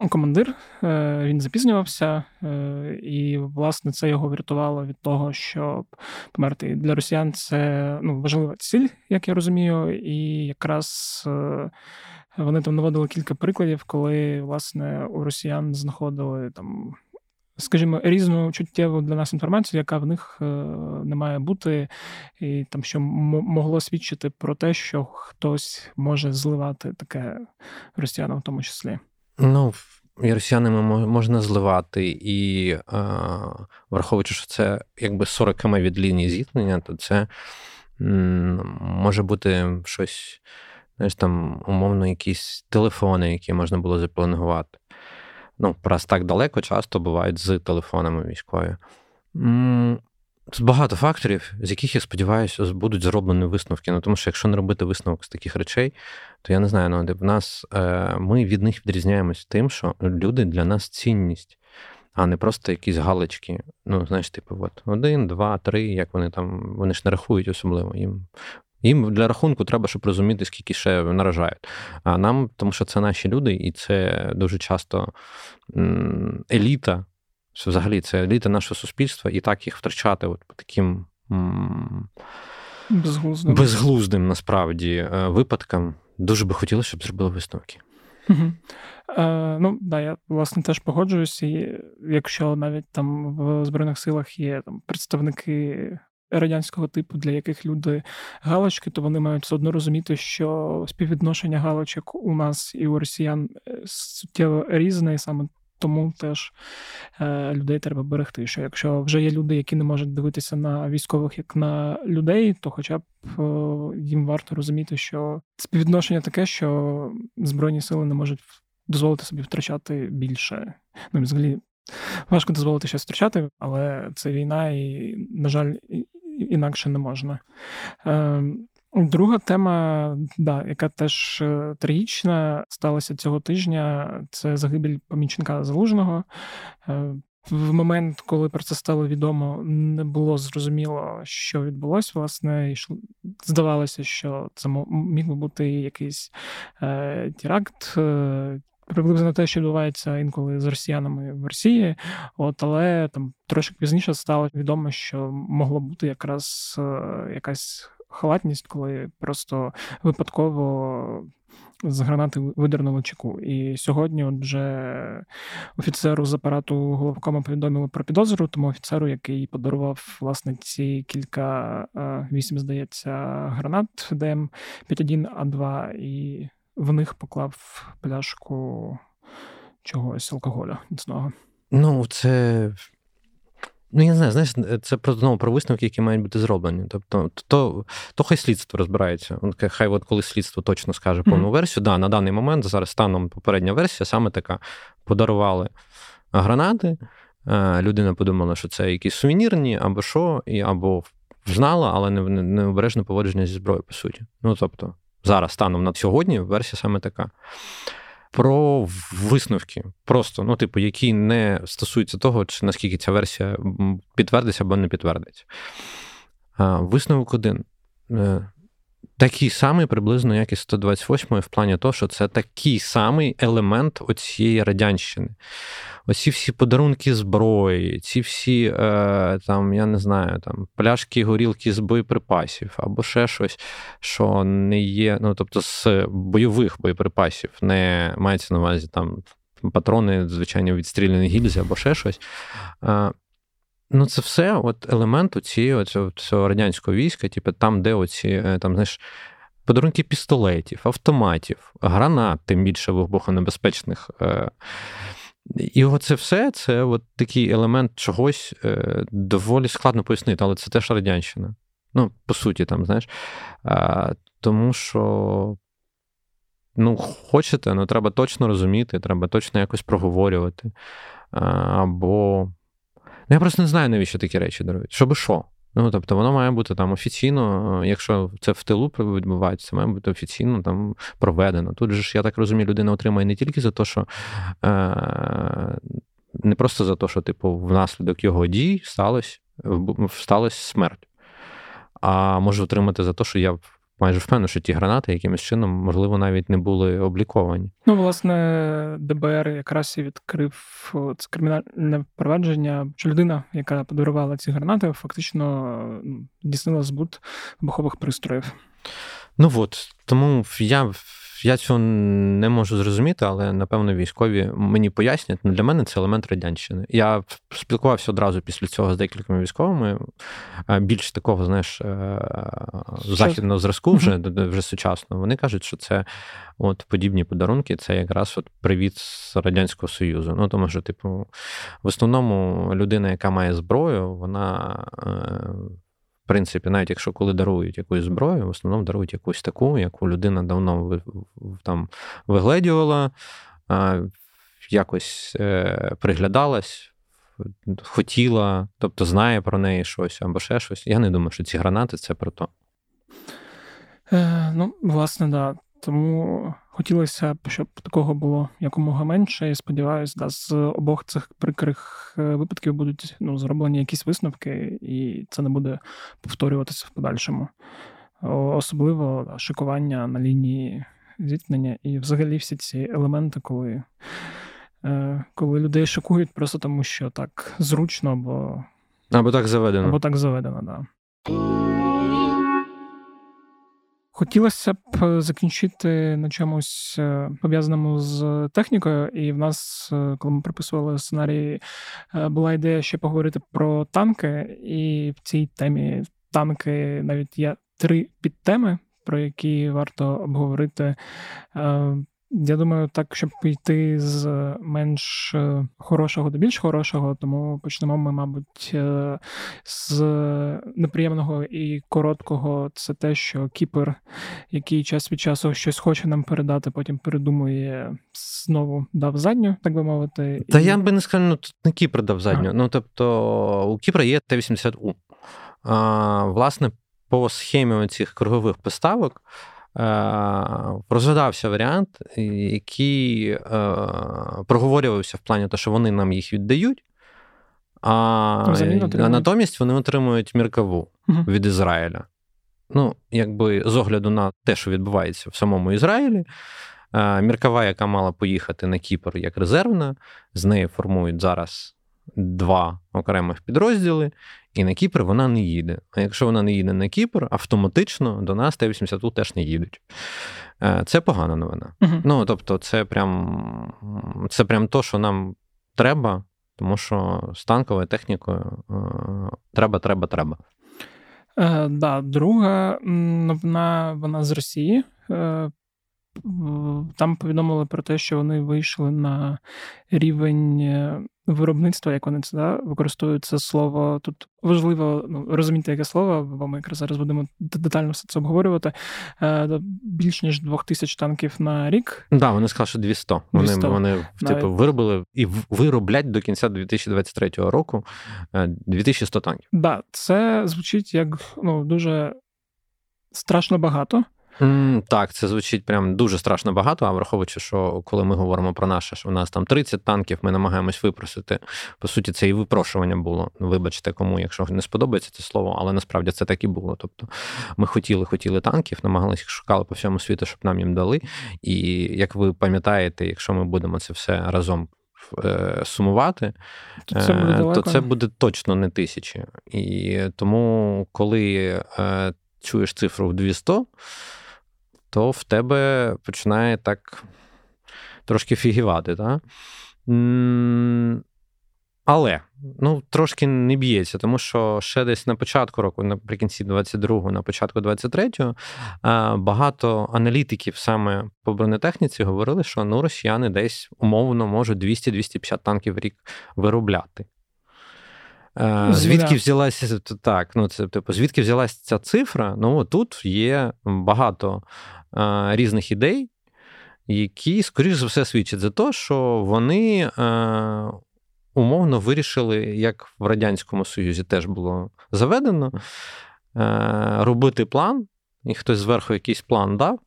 Е, командир, е, він запізнювався, е, і, власне, це його врятувало від того, щоб померти. Для росіян це ну, важлива ціль, як я розумію, і якраз е, вони там наводили кілька прикладів, коли, власне, у росіян знаходили там. Скажімо, різну чуттєву для нас інформацію, яка в них не має бути, і там що могло свідчити про те, що хтось може зливати таке росіянам в тому числі. Ну, росіянами можна зливати, і е, враховуючи, що це якби 40 км від лінії зіткнення, то це може бути щось, знаєш, там, умовно, якісь телефони, які можна було запланувати. Ну, раз так далеко часто бувають з телефонами військові. Багато факторів, з яких я сподіваюся, будуть зроблені висновки. Ну тому що якщо не робити висновок з таких речей, то я не знаю, ну в нас е, ми від них відрізняємось тим, що люди для нас цінність, а не просто якісь галочки. Ну, знаєш, типу, от один, два, три, як вони там, вони ж не рахують особливо. Їм їм для рахунку треба, щоб розуміти, скільки ще наражають. А нам, тому що це наші люди, і це дуже часто еліта що взагалі це еліта нашого суспільства, і так їх втрачати от по таким безглуздим, безглуздим насправді випадкам. Дуже би хотілося, щоб зробили висновки. Угу. Е, Ну, да, я власне теж погоджуюся. І Якщо навіть там в Збройних силах є там представники радянського типу, для яких люди галочки, то вони мають все одно розуміти, що співвідношення галочок у нас і у росіян е, суттєво різне, і саме тому теж е, людей треба берегти. Що якщо вже є люди, які не можуть дивитися на військових як на людей, то хоча б е, їм варто розуміти, що співвідношення таке, що збройні сили не можуть дозволити собі втрачати більше. Ну, взагалі, важко дозволити щось втрачати, але це війна, і, на жаль, інакше не можна. Ем, друга тема, да, яка теж е, трагічна, сталася цього тижня, це загибель помічника залужного. Е, в момент, коли про це стало відомо, не було зрозуміло, що відбулося, власне, і здавалося, що це міг би бути якийсь е, теракт, е, приблизно те, що відбувається інколи з росіянами в Росії, от але там трошки пізніше стало відомо, що могло бути якраз якась халатність, коли просто випадково. З гранати видернули чеку. І сьогодні от вже офіцеру з апарату головкома повідомили про підозру, тому офіцеру, який подарував власне ці кілька е, вісім, здається, гранат ДМ 51 а 2 і в них поклав пляшку чогось алкоголя міцного. Ну, це. Ну, я не знаю, знаєш, це про знову про висновки, які мають бути зроблені. Тобто, то то хай слідство розбирається. Хай, от коли слідство точно скаже повну mm-hmm. версію, да, на даний момент зараз станом попередня версія саме така: подарували гранати. Е, людина подумала, що це якісь сувенірні, або що, і або знала, але необережне поводження зі зброєю, по суті. Ну тобто, зараз станом на сьогодні версія саме така. Про висновки, просто, ну, типу, які не стосуються того, чи наскільки ця версія підтвердиться або не підтвердиться. Висновок один. Такий самий приблизно, як і 128 в плані того, що це такий самий елемент оцієї радянщини. Оці всі подарунки зброї, ці всі, е, там, я не знаю, там, пляшки, горілки з боєприпасів або ще щось, що не є, ну, тобто, з бойових боєприпасів, не мається на увазі там патрони, звичайно, відстріляні гільзи або ще щось. Е, Ну, це все от елемент цієї цього радянського війська, типу, там, де оці е, там, знаєш, подарунки пістолетів, автоматів, гранат, тим більше вибухонебезпечних. Е, і оце все це от такий елемент чогось е, доволі складно пояснити, але це теж радянщина. Ну, по суті, там, знаєш. Тому що. Ну, хочете, ну треба точно розуміти, треба точно якось проговорювати. Або Ну, я просто не знаю, навіщо такі речі дарують. Щоби що? Ну, тобто, воно має бути там офіційно, якщо це в тилу відбувається, це має бути офіційно там проведено. Тут же ж, я так розумію, людина отримає не тільки за те, що е, не просто за те, що, типу, внаслідок його дій сталося сталося смерть, а може отримати за те, що я майже впевнений, що ті гранати якимось чином, можливо, навіть не були обліковані. Ну, власне, ДБР якраз і відкрив це кримінальне провадження, що людина, яка подарувала ці гранати, фактично ну, здійснила збут вибухових пристроїв. Ну от тому я я цього не можу зрозуміти, але напевно військові мені пояснять. Ну, для мене це елемент радянщини. Я спілкувався одразу після цього з декількома військовими. Більш такого, знаєш, е, західного зразку, вже вже сучасно. Вони кажуть, що це от подібні подарунки, це якраз от привіт з радянського союзу. Ну тому що, типу, в основному людина, яка має зброю, вона. Е, принципі, навіть якщо коли дарують якусь зброю, в основному дарують якусь таку, яку людина давно там вигледювала, якось е, приглядалась, хотіла, тобто знає про неї щось або ще щось. Я не думаю, що ці гранати це про то. Е, Ну, власне, да. Тому хотілося б, щоб такого було якомога менше. І сподіваюся, да, з обох цих прикрих е, випадків будуть ну, зроблені якісь висновки, і це не буде повторюватися в подальшому. Особливо да, шикування на лінії зіткнення і взагалі всі ці елементи, коли е, коли людей шокують просто тому, що так зручно, або або так заведено. Або так заведено, да. Хотілося б закінчити на чомусь е, пов'язаному з технікою, і в нас, е, коли ми приписували сценарій, е, була ідея ще поговорити про танки, і в цій темі танки навіть є три підтеми, про які варто обговорити. Я думаю, так, щоб йти з менш е, хорошого до більш хорошого, тому почнемо ми, мабуть, е, з неприємного і короткого. Це те, що Кіпер, який час від часу щось хоче нам передати, потім передумує знову дав задню, так би мовити. Та і... я би не сказав, ну тут не Кіпр дав задню. Ага. Ну тобто у Кіпра є Т-80У. А, Власне, по схемі цих кругових поставок. Е, розглядався варіант, який е, проговорювався в плані того, що вони нам їх віддають, а, а натомість вони отримують міркаву угу. від Ізраїля. Ну, якби з огляду на те, що відбувається в самому Ізраїлі, е, міркава, яка мала поїхати на Кіпр як резервна, з неї формують зараз два окремих підрозділи, і на Кіпр вона не їде. А якщо вона не їде на Кіпр, автоматично до нас Т-80 теж не їдуть. Е, це погана новина. uh Ну, тобто, це прям це прям то, що нам треба, тому що з танковою технікою е, треба, треба, треба. Е, да, Друга новина вона з Росії. Е, там повідомили про те, що вони вийшли на рівень е, виробництва, як вони це да, використовують це слово. Тут важливо ну, розуміти, яке слово, бо ми якраз зараз будемо детально все це обговорювати. Е, більш ніж двох тисяч танків на рік. Так, да, вони сказали, що 200. 200. Вони вони типу, виробили і вироблять до кінця 2023 року 2100 е, танків. Так, да, це звучить як ну, дуже страшно багато. Mm, так, це звучить прям дуже страшно багато. А враховуючи, що коли ми говоримо про наше, що у нас там 30 танків, ми намагаємось випросити. По суті, це і випрошування було. Вибачте, кому, якщо не сподобається це слово, але насправді це так і було. Тобто ми хотіли, хотіли танків, намагалися їх шукали по всьому світу, щоб нам їм дали. І як ви пам'ятаєте, якщо ми будемо це все разом. Е, сумувати, то це, буде е, то це буде точно не тисячі. І тому, коли е, чуєш цифру в 200, то в тебе починає так трошки фігівати. Так? Але ну, трошки не б'ється, тому що ще десь на початку року, наприкінці 22-го, на початку 23-го, багато аналітиків саме по бронетехніці говорили, що ну, росіяни десь умовно можуть 200-250 танків в рік виробляти. Звідки взялася так, ну це типу, звідки взялася ця цифра? Ну тут є багато різних ідей, які, скоріш за все, свідчать за те, що вони умовно вирішили, як в Радянському Союзі теж було заведено, робити план, і хтось зверху якийсь план дав.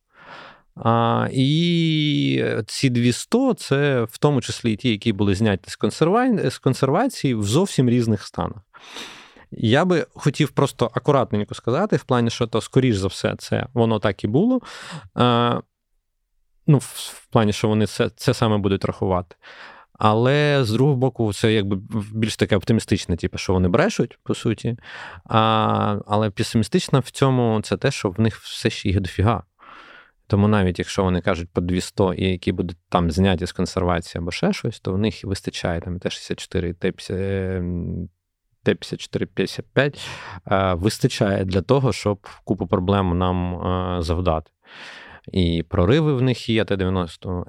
А, І ці 200 це в тому числі ті, які були зняті з, консерва... з консервації в зовсім різних станах. Я би хотів просто акуратненько сказати, в плані, що то, скоріш за все, це воно так і було. А, Ну, в плані, що вони це це саме будуть рахувати. Але з другого боку, це якби більш таке оптимістичне, типу, що вони брешуть, по суті. А, Але песимістично в цьому це те, що в них все ще їх дофіга. Тому навіть якщо вони кажуть по 200, і які будуть там зняті з консервації або ще щось, то в них вистачає там Т-64 і Т-50. Т-54-55 вистачає для того, щоб купу проблем нам завдати. І прориви в них є Т-90,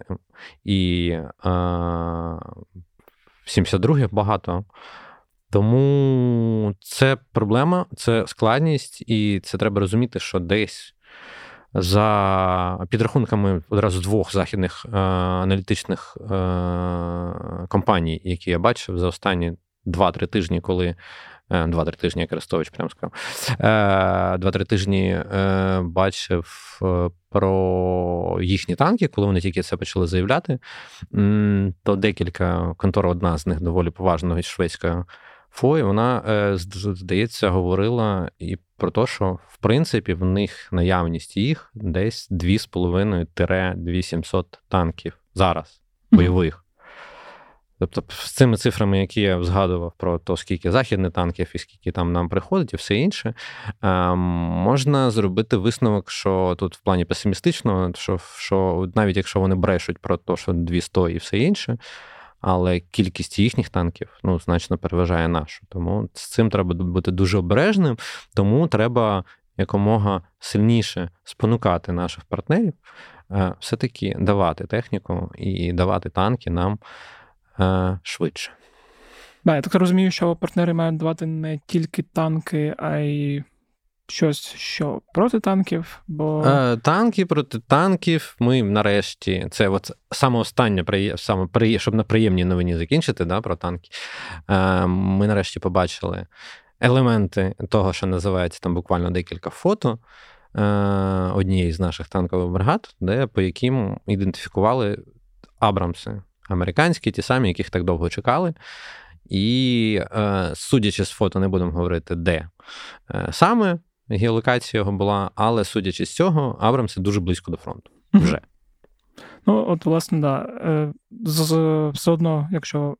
і 72 багато. Тому це проблема, це складність, і це треба розуміти, що десь за підрахунками одразу двох західних е, аналітичних е, компаній, які я бачив за останні 2-3 тижні, коли. Е, два-три тижні, як Арестович прямо сказав. Е, два-три тижні е, бачив про їхні танки, коли вони тільки це почали заявляти. То декілька контор, одна з них доволі поважна шведська Фой, вона, здається, говорила і про те, що в принципі в них наявність їх десь 2,5-2700 танків зараз бойових. Тобто, з цими цифрами, які я згадував про те, скільки західних танків і скільки там нам приходить, і все інше, ем, можна зробити висновок, що тут в плані песимістично, що що навіть якщо вони брешуть про те, що 200 і все інше, але кількість їхніх танків ну, значно переважає нашу. Тому з цим треба бути дуже обережним, тому треба якомога сильніше спонукати наших партнерів, е, все-таки давати техніку і давати танки нам е, швидше. Да, я так розумію, що партнери мають давати не тільки танки, а й щось, що проти танків. бо... Е, танки проти танків. Ми нарешті, це от саме останнє, саме при, щоб на приємній новині закінчити да, про танки. Е, Ми нарешті побачили елементи того, що називається там буквально декілька фото. Е, однієї з наших танкових бригад, де по яким ідентифікували Абрамси американські, ті самі, яких так довго чекали. І, судячи з фото, не будемо говорити, де саме геолокація його була, але судячи з цього, Абрамси дуже близько до фронту. Вже. Ну, от, власне, да. З, Все одно, якщо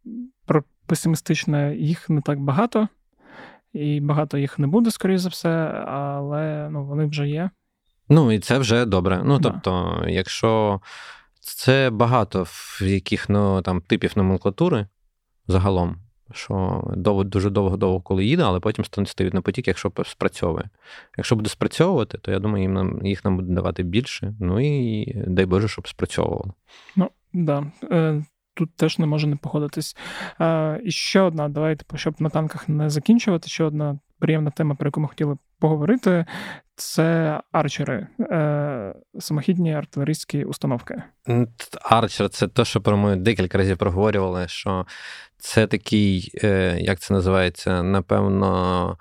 про песимістичне, їх не так багато, і багато їх не буде, скоріш за все, але ну, вони вже є. Ну, і це вже добре. Ну, тобто, якщо це багато в яких ну, там типів номенклатури загалом, що довго, дуже довго-довго коли їде, але потім стоїть на потік, якщо спрацьовує. Якщо буде спрацьовувати, то я думаю, їм нам їх нам буде давати більше. Ну і дай Боже, щоб спрацьовувало. Ну, да. Е, тут теж не можу не погодитись. Е, і ще одна, давайте, щоб на танках не закінчувати, ще одна приємна тема, про яку ми хотіли поговорити, це арчери, е, самохідні артилерійські установки. Арчер це те, що про ми декілька разів проговорювали, що це такий, е, як це називається, напевно.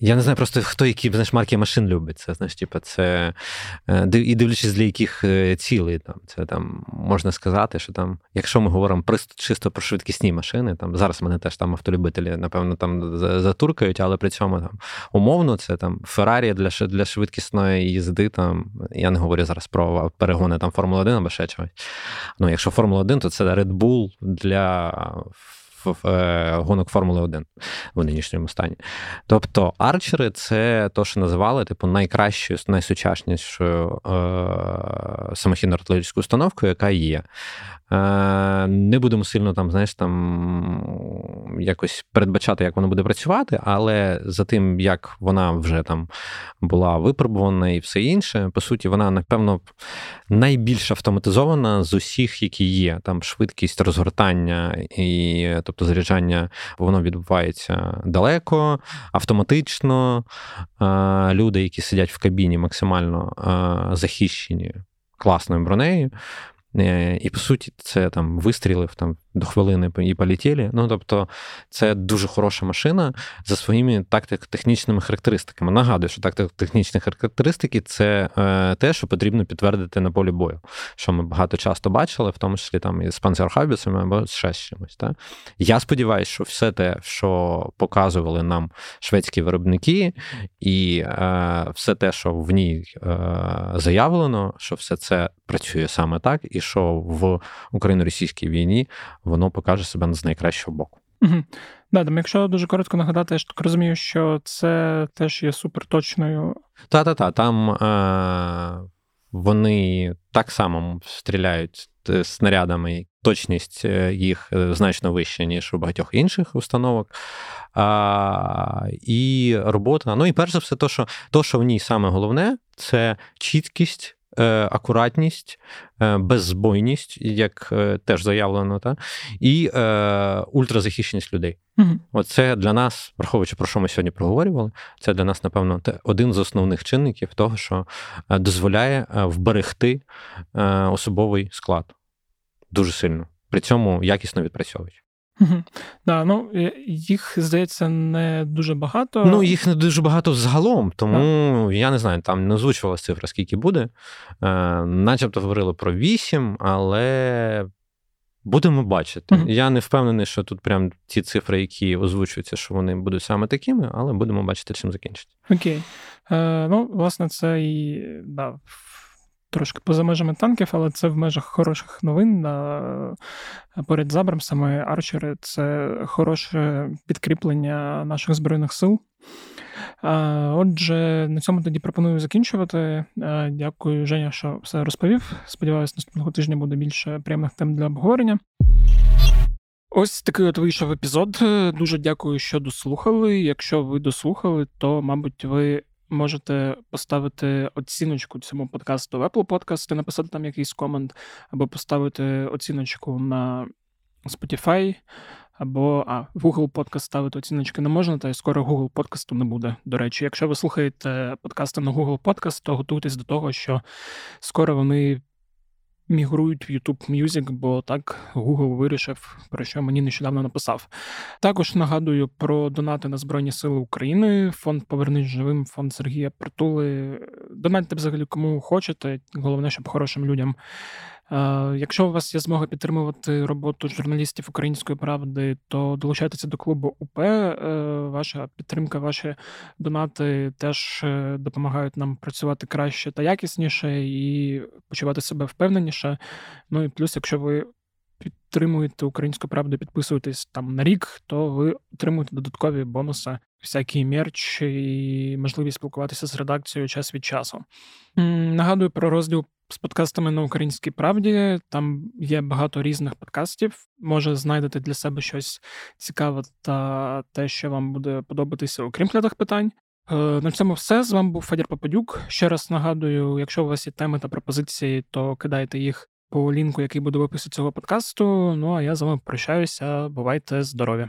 Я не знаю просто хто які знаєш, марки машин любить. Це знаєш, типу, це е, і дивлячись для яких е, цілей. Там це там можна сказати, що там, якщо ми говоримо про чисто про швидкісні машини, там зараз мене теж там автолюбителі, напевно, там затуркають, але при цьому там умовно це там Феррарі для для швидкісної їзди. Там я не говорю зараз про перегони там Формула 1 або ще чогось. Ну, якщо Формула 1, то це Red Bull для гонок Формули 1 в нинішньому стані. Тобто арчери це то, що називали типу найкращою, найсучаснішою е, самохідно артилерійською установкою, яка є. Е, не будемо сильно там, знаєш, там якось передбачати, як воно буде працювати, але за тим, як вона вже там була випробувана і все інше, по суті, вона, напевно, найбільш автоматизована з усіх, які є. Там швидкість розгортання і тобто заряджання, воно відбувається далеко, автоматично. Люди, які сидять в кабіні, максимально захищені класною бронею. І по суті, це там вистрілив там до хвилини і полетіли. Ну тобто, це дуже хороша машина за своїми тактико-технічними характеристиками. Нагадую, що тактико-технічні характеристики це е, те, що потрібно підтвердити на полі бою, що ми багато часто бачили, в тому числі там із панцерхабісами або ще з чимось. Так? Я сподіваюся, що все те, що показували нам шведські виробники, і е, все те, що в ній е, заявлено, що все це працює саме так, і що в україно-російській війні воно покаже себе з найкращого боку. Угу. Да, там, якщо дуже коротко нагадати, я ж так розумію, що це теж є суперточною. Та-та-та, там е- вони так само стріляють е, снарядами, точність е, їх е, значно вища, ніж у багатьох інших установок. А, І робота. Ну і перш за все, то, що то, що в ній саме головне, це чіткість. Е, акуратність, е, беззбойність, як е, теж заявлено, та, і е, ультразахищеність людей. Угу. Оце для нас, враховуючи про що ми сьогодні проговорювали, це для нас, напевно, один з основних чинників того, що дозволяє вберегти особовий склад дуже сильно, при цьому якісно відпрацьовують. Угу. Да, ну їх здається не дуже багато. Ну їх не дуже багато взагалом, тому так. я не знаю, там не озвучувалася цифра, скільки буде. Е, Начебто говорили про 8, але будемо бачити. Угу. Я не впевнений, що тут прям ті цифри, які озвучуються, що вони будуть саме такими, але будемо бачити, чим закінчиться. Окей. Е, Ну, власне, це і да, трошки поза межами танків, але це в межах хороших новин. На... Поряд з Абрамсами арчери це хороше підкріплення наших збройних сил. Отже, на цьому тоді пропоную закінчувати. Дякую, Женя, що все розповів. Сподіваюсь, наступного тижня буде більше приємних тем для обговорення. Ось такий от вийшов епізод. Дуже дякую, що дослухали. Якщо ви дослухали, то, мабуть, ви можете поставити оціночку цьому подкасту в Apple Podcast, написати там якийсь комент, або поставити оціночку на Spotify, або а, в Google Podcast ставити оціночки не можна, та й скоро Google подкасту не буде. До речі, якщо ви слухаєте подкасти на Google Podcast, то готуйтесь до того, що скоро вони мігрують в YouTube Music, бо так Google вирішив, про що мені нещодавно написав. Також нагадую про донати на Збройні Сили України, фонд Повернись живим, фонд Сергія Притули. Донатьте взагалі кому хочете. Головне, щоб хорошим людям якщо у вас є змога підтримувати роботу журналістів української правди, то долучайтеся до клубу УП. Е, ваша підтримка, ваші донати теж е, допомагають нам працювати краще та якісніше і почувати себе впевненіше. Ну і плюс, якщо ви підтримуєте українську правду, підписуєтесь там на рік, то ви отримуєте додаткові бонуси, всякий мерч і можливість спілкуватися з редакцією час від часу. Нагадую про розділ з подкастами на українській правді. Там є багато різних подкастів. Може, знайдете для себе щось цікаве та те, що вам буде подобатися, окрім глядах питань. Е, на цьому все. З вами був Федір Попадюк. Ще раз нагадую, якщо у вас є теми та пропозиції, то кидайте їх по лінку, який буде в описі цього подкасту. Ну а я з вами прощаюся. Бувайте здорові!